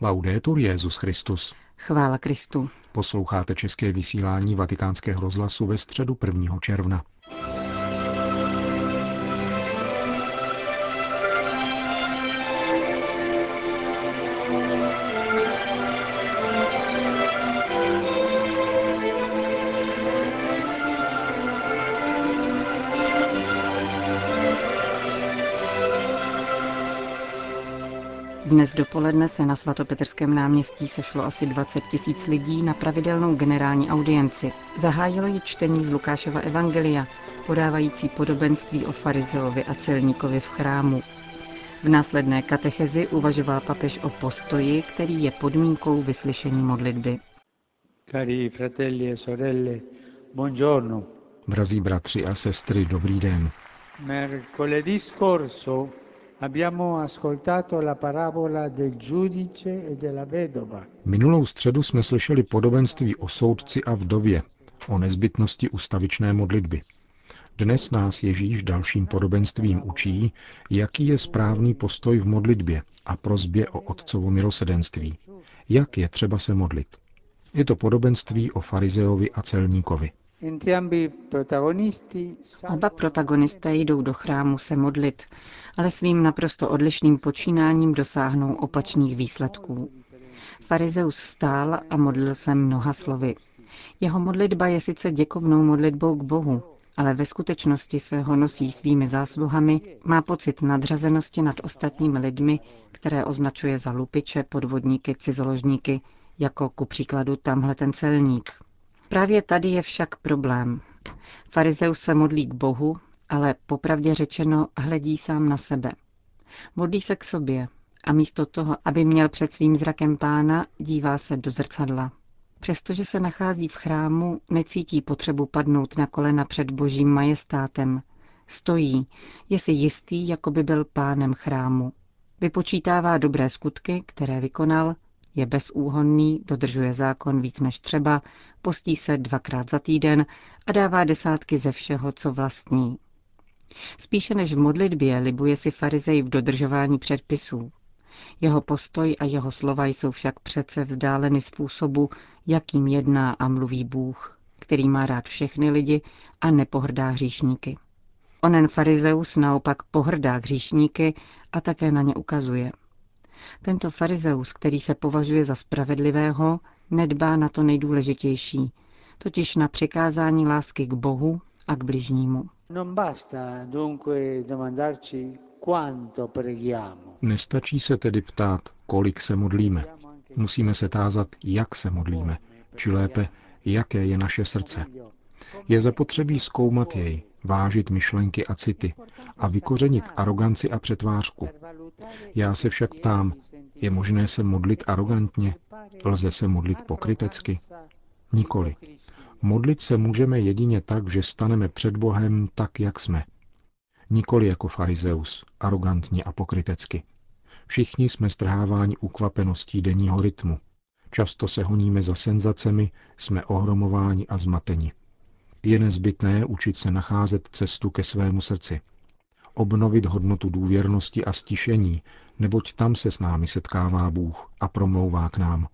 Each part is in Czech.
Laudetur Jezus Christus. Chvála Kristu. Posloucháte české vysílání Vatikánského rozhlasu ve středu 1. června. Dnes dopoledne se na svatopetrském náměstí sešlo asi 20 tisíc lidí na pravidelnou generální audienci. Zahájilo ji čtení z Lukášova evangelia, podávající podobenství o farizeovi a celníkovi v chrámu. V následné katechezi uvažoval papež o postoji, který je podmínkou vyslyšení modlitby. Cari fratelli e sorelle, buongiorno. Drazí bratři a sestry, dobrý den. Mercoledì scorso e. Minulou středu jsme slyšeli podobenství o soudci a vdově, o nezbytnosti ustavičné modlitby. Dnes nás Ježíš dalším podobenstvím učí, jaký je správný postoj v modlitbě a prozbě o otcovo milosedenství. Jak je třeba se modlit. Je to podobenství o farizeovi a celníkovi. Oba protagonisté jdou do chrámu se modlit, ale svým naprosto odlišným počínáním dosáhnou opačných výsledků. Farizeus stál a modlil se mnoha slovy. Jeho modlitba je sice děkovnou modlitbou k Bohu, ale ve skutečnosti se ho nosí svými zásluhami, má pocit nadřazenosti nad ostatními lidmi, které označuje za lupiče, podvodníky, cizoložníky, jako ku příkladu tamhle ten celník. Právě tady je však problém. Farizeus se modlí k Bohu, ale popravdě řečeno hledí sám na sebe. Modlí se k sobě a místo toho, aby měl před svým zrakem pána, dívá se do zrcadla. Přestože se nachází v chrámu, necítí potřebu padnout na kolena před božím majestátem. Stojí, je si jistý, jako by byl pánem chrámu. Vypočítává dobré skutky, které vykonal, je bezúhonný, dodržuje zákon víc než třeba, postí se dvakrát za týden a dává desátky ze všeho, co vlastní. Spíše než v modlitbě libuje si farizej v dodržování předpisů. Jeho postoj a jeho slova jsou však přece vzdáleny způsobu, jakým jedná a mluví Bůh, který má rád všechny lidi a nepohrdá hříšníky. Onen farizeus naopak pohrdá hříšníky a také na ně ukazuje – tento farizeus, který se považuje za spravedlivého, nedbá na to nejdůležitější, totiž na přikázání lásky k Bohu a k bližnímu. Nestačí se tedy ptát, kolik se modlíme. Musíme se tázat, jak se modlíme, či lépe, jaké je naše srdce. Je zapotřebí zkoumat jej, vážit myšlenky a city a vykořenit aroganci a přetvářku. Já se však ptám, je možné se modlit arrogantně? Lze se modlit pokrytecky? Nikoli. Modlit se můžeme jedině tak, že staneme před Bohem tak, jak jsme. Nikoli jako farizeus, arrogantně a pokrytecky. Všichni jsme strháváni ukvapeností denního rytmu. Často se honíme za senzacemi, jsme ohromováni a zmateni. Je nezbytné učit se nacházet cestu ke svému srdci. Obnovit hodnotu důvěrnosti a stišení, neboť tam se s námi setkává Bůh a promlouvá k nám.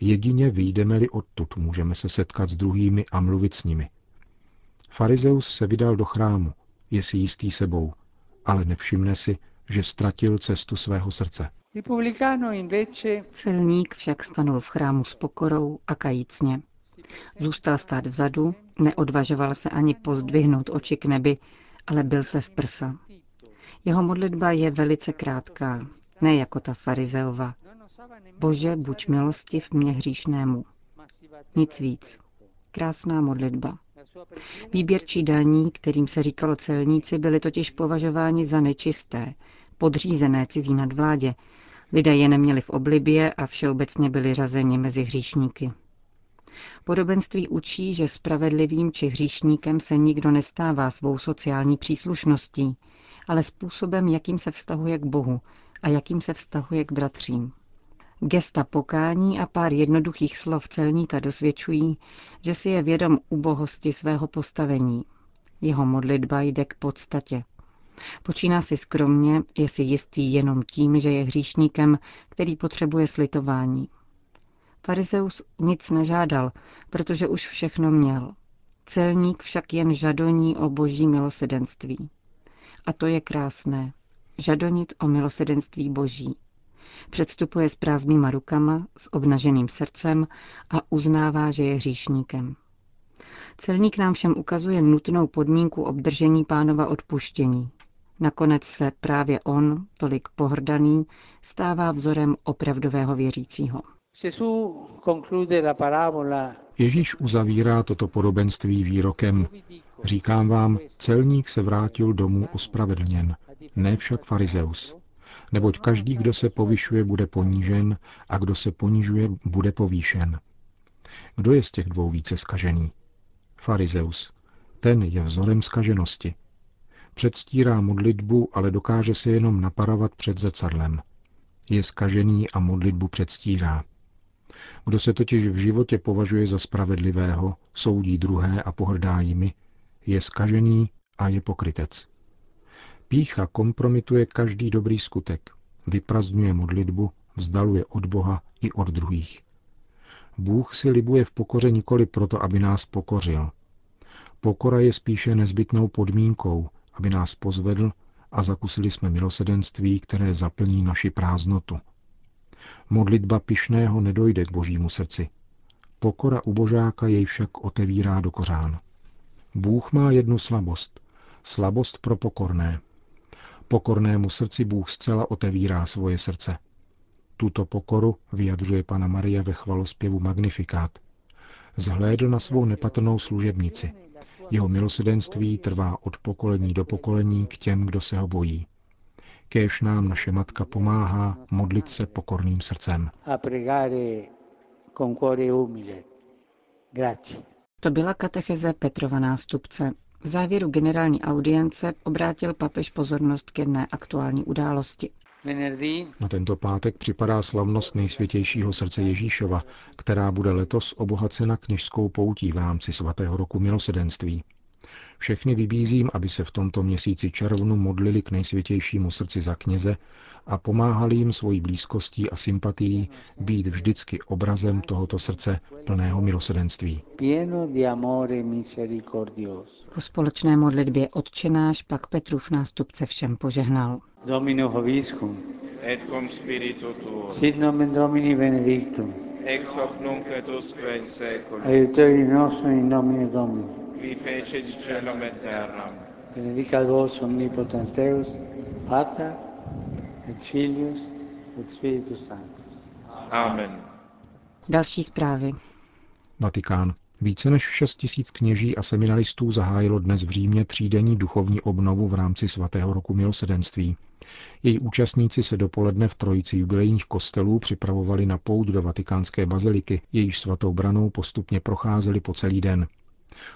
Jedině vyjdeme-li odtud, můžeme se setkat s druhými a mluvit s nimi. Farizeus se vydal do chrámu, je si jistý sebou, ale nevšimne si, že ztratil cestu svého srdce. Celník však stanul v chrámu s pokorou a kajícně. Zůstal stát vzadu, neodvažoval se ani pozdvihnout oči k nebi, ale byl se v prsa. Jeho modlitba je velice krátká, ne jako ta farizeova. Bože, buď milostiv mě hříšnému. Nic víc. Krásná modlitba. Výběrčí daní, kterým se říkalo celníci, byly totiž považováni za nečisté, podřízené cizí nadvládě. Lidé je neměli v oblibě a všeobecně byli řazeni mezi hříšníky. Podobenství učí, že spravedlivým či hříšníkem se nikdo nestává svou sociální příslušností, ale způsobem, jakým se vztahuje k Bohu a jakým se vztahuje k bratřím. Gesta pokání a pár jednoduchých slov celníka dosvědčují, že si je vědom ubohosti svého postavení. Jeho modlitba jde k podstatě. Počíná si skromně, je si jistý jenom tím, že je hříšníkem, který potřebuje slitování. Farizeus nic nežádal, protože už všechno měl. Celník však jen žadoní o boží milosedenství. A to je krásné. Žadonit o milosedenství boží. Předstupuje s prázdnýma rukama, s obnaženým srdcem a uznává, že je hříšníkem. Celník nám všem ukazuje nutnou podmínku obdržení pánova odpuštění. Nakonec se právě on, tolik pohrdaný, stává vzorem opravdového věřícího. Ježíš uzavírá toto podobenství výrokem. Říkám vám, celník se vrátil domů ospravedlněn, ne však farizeus. Neboť každý, kdo se povyšuje, bude ponížen a kdo se ponižuje, bude povýšen. Kdo je z těch dvou více skažený? Farizeus. Ten je vzorem skaženosti. Předstírá modlitbu, ale dokáže se jenom naparovat před zrcadlem. Je skažený a modlitbu předstírá. Kdo se totiž v životě považuje za spravedlivého, soudí druhé a pohrdá jimi, je skažený a je pokrytec. Pícha kompromituje každý dobrý skutek, vyprazdňuje modlitbu, vzdaluje od Boha i od druhých. Bůh si libuje v pokoře nikoli proto, aby nás pokořil. Pokora je spíše nezbytnou podmínkou, aby nás pozvedl a zakusili jsme milosedenství, které zaplní naši prázdnotu. Modlitba pišného nedojde k božímu srdci. Pokora ubožáka jej však otevírá do kořán. Bůh má jednu slabost. Slabost pro pokorné. Pokornému srdci Bůh zcela otevírá svoje srdce. Tuto pokoru vyjadřuje Pana Maria ve chvalospěvu Magnifikát. Zhlédl na svou nepatrnou služebnici. Jeho milosedenství trvá od pokolení do pokolení k těm, kdo se ho bojí. Kéž nám naše matka pomáhá modlit se pokorným srdcem. To byla katecheze Petrova nástupce. V závěru generální audience obrátil papež pozornost k jedné aktuální události. Na tento pátek připadá slavnost nejsvětějšího srdce Ježíšova, která bude letos obohacena kněžskou poutí v rámci svatého roku milosedenství. Všechny vybízím, aby se v tomto měsíci červnu modlili k nejsvětějšímu srdci za kněze a pomáhali jim svojí blízkostí a sympatií být vždycky obrazem tohoto srdce plného milosedenství. Po společné modlitbě odčenáš pak Petrův nástupce všem požehnal. Domino hoviscum. et cum spiritu tuo. Sit nomen Domini benedictum. Ex hoc nunc et usque in saeculum. Aiuterium nostrum in nomine Domini. Qui fecit celum et terram. Benedicat vos omnipotens Deus, Pater et Filius et Spiritus Sanctus. Amen. Další zprávy. Vatikán. Více než 6 tisíc kněží a seminaristů zahájilo dnes v Římě třídenní duchovní obnovu v rámci svatého roku milosedenství. Její účastníci se dopoledne v trojici jubilejních kostelů připravovali na pout do vatikánské baziliky, jejíž svatou branou postupně procházeli po celý den.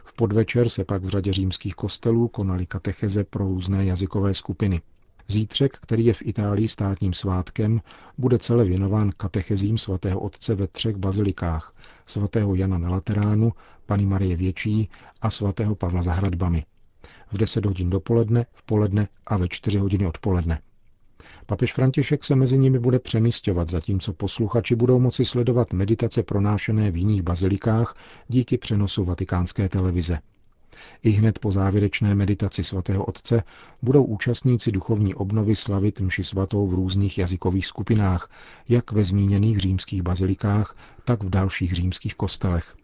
V podvečer se pak v řadě římských kostelů konaly katecheze pro různé jazykové skupiny. Zítřek, který je v Itálii státním svátkem, bude celé věnován katechezím svatého otce ve třech bazilikách, svatého Jana na Lateránu, Pany Marie Větší a svatého Pavla za hradbami. V 10 hodin dopoledne, v poledne a ve 4 hodiny odpoledne. Papež František se mezi nimi bude přemístěvat, zatímco posluchači budou moci sledovat meditace pronášené v jiných bazilikách díky přenosu vatikánské televize. I hned po závěrečné meditaci svatého otce budou účastníci duchovní obnovy slavit mši svatou v různých jazykových skupinách, jak ve zmíněných římských bazilikách, tak v dalších římských kostelech.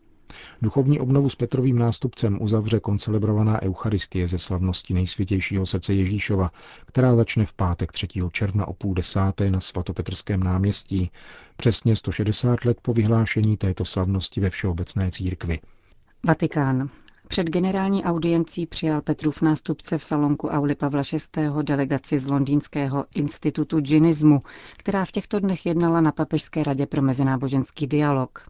Duchovní obnovu s Petrovým nástupcem uzavře koncelebrovaná Eucharistie ze slavnosti nejsvětějšího srdce Ježíšova, která začne v pátek 3. června o půl desáté na svatopetrském náměstí, přesně 160 let po vyhlášení této slavnosti ve Všeobecné církvi. Vatikán. Před generální audiencí přijal Petrův nástupce v salonku Auli Pavla VI. delegaci z Londýnského institutu džinismu, která v těchto dnech jednala na Papežské radě pro mezináboženský dialog.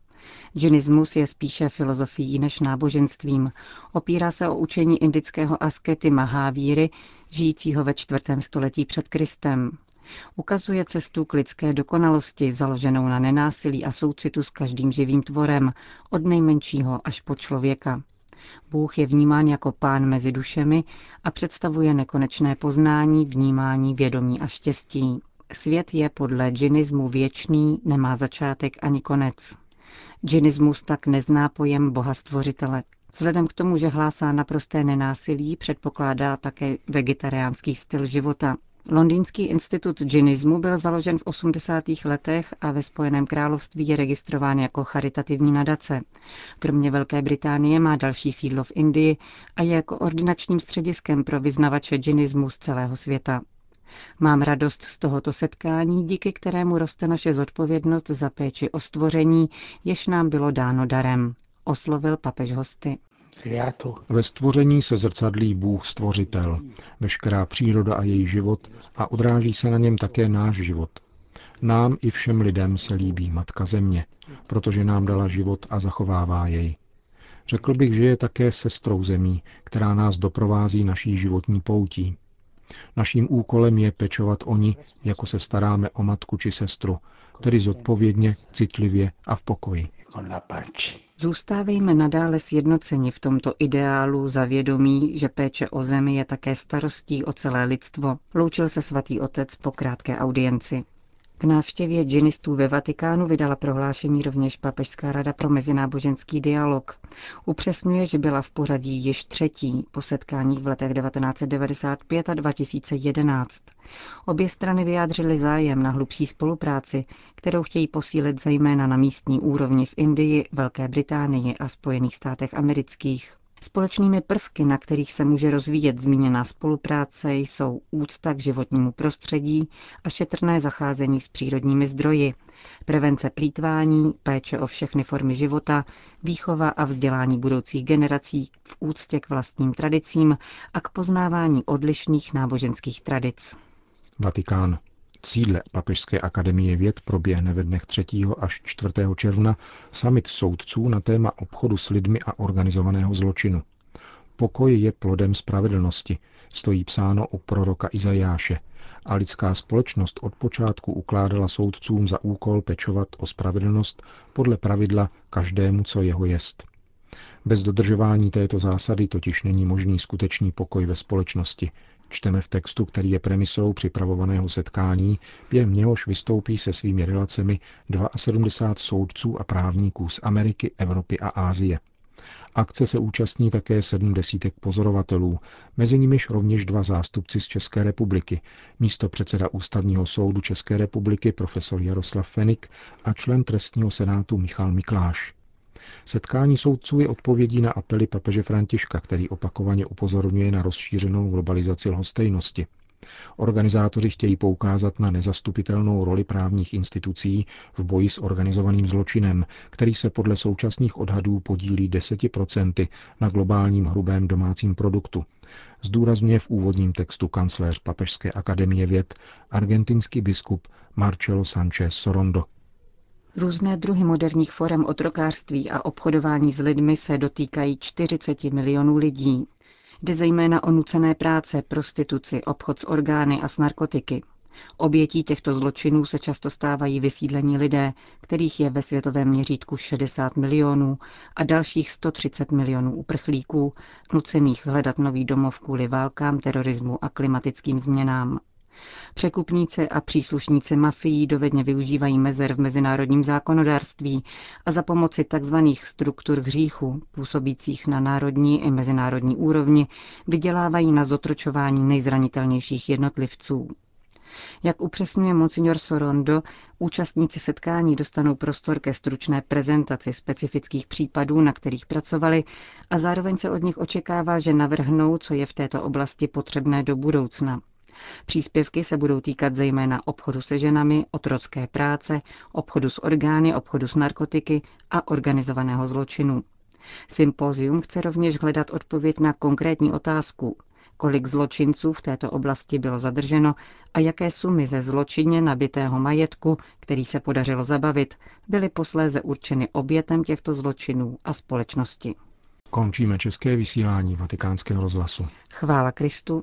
Džinismus je spíše filozofií než náboženstvím. Opírá se o učení indického askety Mahávíry, žijícího ve čtvrtém století před Kristem. Ukazuje cestu k lidské dokonalosti, založenou na nenásilí a soucitu s každým živým tvorem, od nejmenšího až po člověka. Bůh je vnímán jako pán mezi dušemi a představuje nekonečné poznání, vnímání, vědomí a štěstí. Svět je podle džinismu věčný, nemá začátek ani konec. Džinismus tak nezná pojem boha stvořitele. Vzhledem k tomu, že hlásá naprosté nenásilí, předpokládá také vegetariánský styl života. Londýnský institut džinismu byl založen v 80. letech a ve Spojeném království je registrován jako charitativní nadace. Kromě Velké Británie má další sídlo v Indii a je koordinačním střediskem pro vyznavače džinismu z celého světa. Mám radost z tohoto setkání, díky kterému roste naše zodpovědnost za péči o stvoření, jež nám bylo dáno darem, oslovil papež hosty. Ve stvoření se zrcadlí Bůh stvořitel, veškerá příroda a její život a odráží se na něm také náš život. Nám i všem lidem se líbí Matka Země, protože nám dala život a zachovává jej. Řekl bych, že je také sestrou zemí, která nás doprovází naší životní poutí. Naším úkolem je pečovat o ní, jako se staráme o matku či sestru, tedy zodpovědně, citlivě a v pokoji. Zůstávejme nadále sjednoceni v tomto ideálu za vědomí, že péče o zemi je také starostí o celé lidstvo, loučil se svatý otec po krátké audienci. Návštěvě džinistů ve Vatikánu vydala prohlášení rovněž Papežská rada pro mezináboženský dialog. Upřesňuje, že byla v pořadí již třetí po setkáních v letech 1995 a 2011. Obě strany vyjádřily zájem na hlubší spolupráci, kterou chtějí posílit zejména na místní úrovni v Indii, Velké Británii a Spojených státech amerických. Společnými prvky, na kterých se může rozvíjet zmíněná spolupráce, jsou úcta k životnímu prostředí a šetrné zacházení s přírodními zdroji, prevence plítvání, péče o všechny formy života, výchova a vzdělání budoucích generací v úctě k vlastním tradicím a k poznávání odlišných náboženských tradic. Vatikán. Cíle Papežské akademie věd proběhne ve dnech 3. až 4. června summit soudců na téma obchodu s lidmi a organizovaného zločinu. Pokoj je plodem spravedlnosti, stojí psáno u proroka Izajáše, a lidská společnost od počátku ukládala soudcům za úkol pečovat o spravedlnost podle pravidla každému, co jeho jest. Bez dodržování této zásady totiž není možný skutečný pokoj ve společnosti, Čteme v textu, který je premisou připravovaného setkání, během něhož vystoupí se svými relacemi 72 soudců a právníků z Ameriky, Evropy a Ázie. Akce se účastní také sedm desítek pozorovatelů, mezi nimiž rovněž dva zástupci z České republiky, místo předseda Ústavního soudu České republiky profesor Jaroslav Fenik a člen trestního senátu Michal Mikláš. Setkání soudců je odpovědí na apely papeže Františka, který opakovaně upozorňuje na rozšířenou globalizaci lhostejnosti. Organizátoři chtějí poukázat na nezastupitelnou roli právních institucí v boji s organizovaným zločinem, který se podle současných odhadů podílí 10% na globálním hrubém domácím produktu. Zdůrazňuje v úvodním textu kancléř Papežské akademie věd argentinský biskup Marcelo Sanchez Sorondo. Různé druhy moderních forem otrokářství a obchodování s lidmi se dotýkají 40 milionů lidí. Jde zejména o nucené práce, prostituci, obchod s orgány a s narkotiky. Obětí těchto zločinů se často stávají vysídlení lidé, kterých je ve světovém měřítku 60 milionů a dalších 130 milionů uprchlíků, nucených hledat nový domov kvůli válkám, terorismu a klimatickým změnám. Překupníci a příslušníci mafií dovedně využívají mezer v mezinárodním zákonodárství a za pomoci tzv. struktur hříchu, působících na národní i mezinárodní úrovni, vydělávají na zotročování nejzranitelnějších jednotlivců. Jak upřesňuje monsignor Sorondo, účastníci setkání dostanou prostor ke stručné prezentaci specifických případů, na kterých pracovali, a zároveň se od nich očekává, že navrhnou, co je v této oblasti potřebné do budoucna. Příspěvky se budou týkat zejména obchodu se ženami, otrocké práce, obchodu s orgány, obchodu s narkotiky a organizovaného zločinu. Sympozium chce rovněž hledat odpověď na konkrétní otázku, kolik zločinců v této oblasti bylo zadrženo a jaké sumy ze zločinně nabitého majetku, který se podařilo zabavit, byly posléze určeny obětem těchto zločinů a společnosti. Končíme české vysílání vatikánského rozhlasu. Chvála Kristu.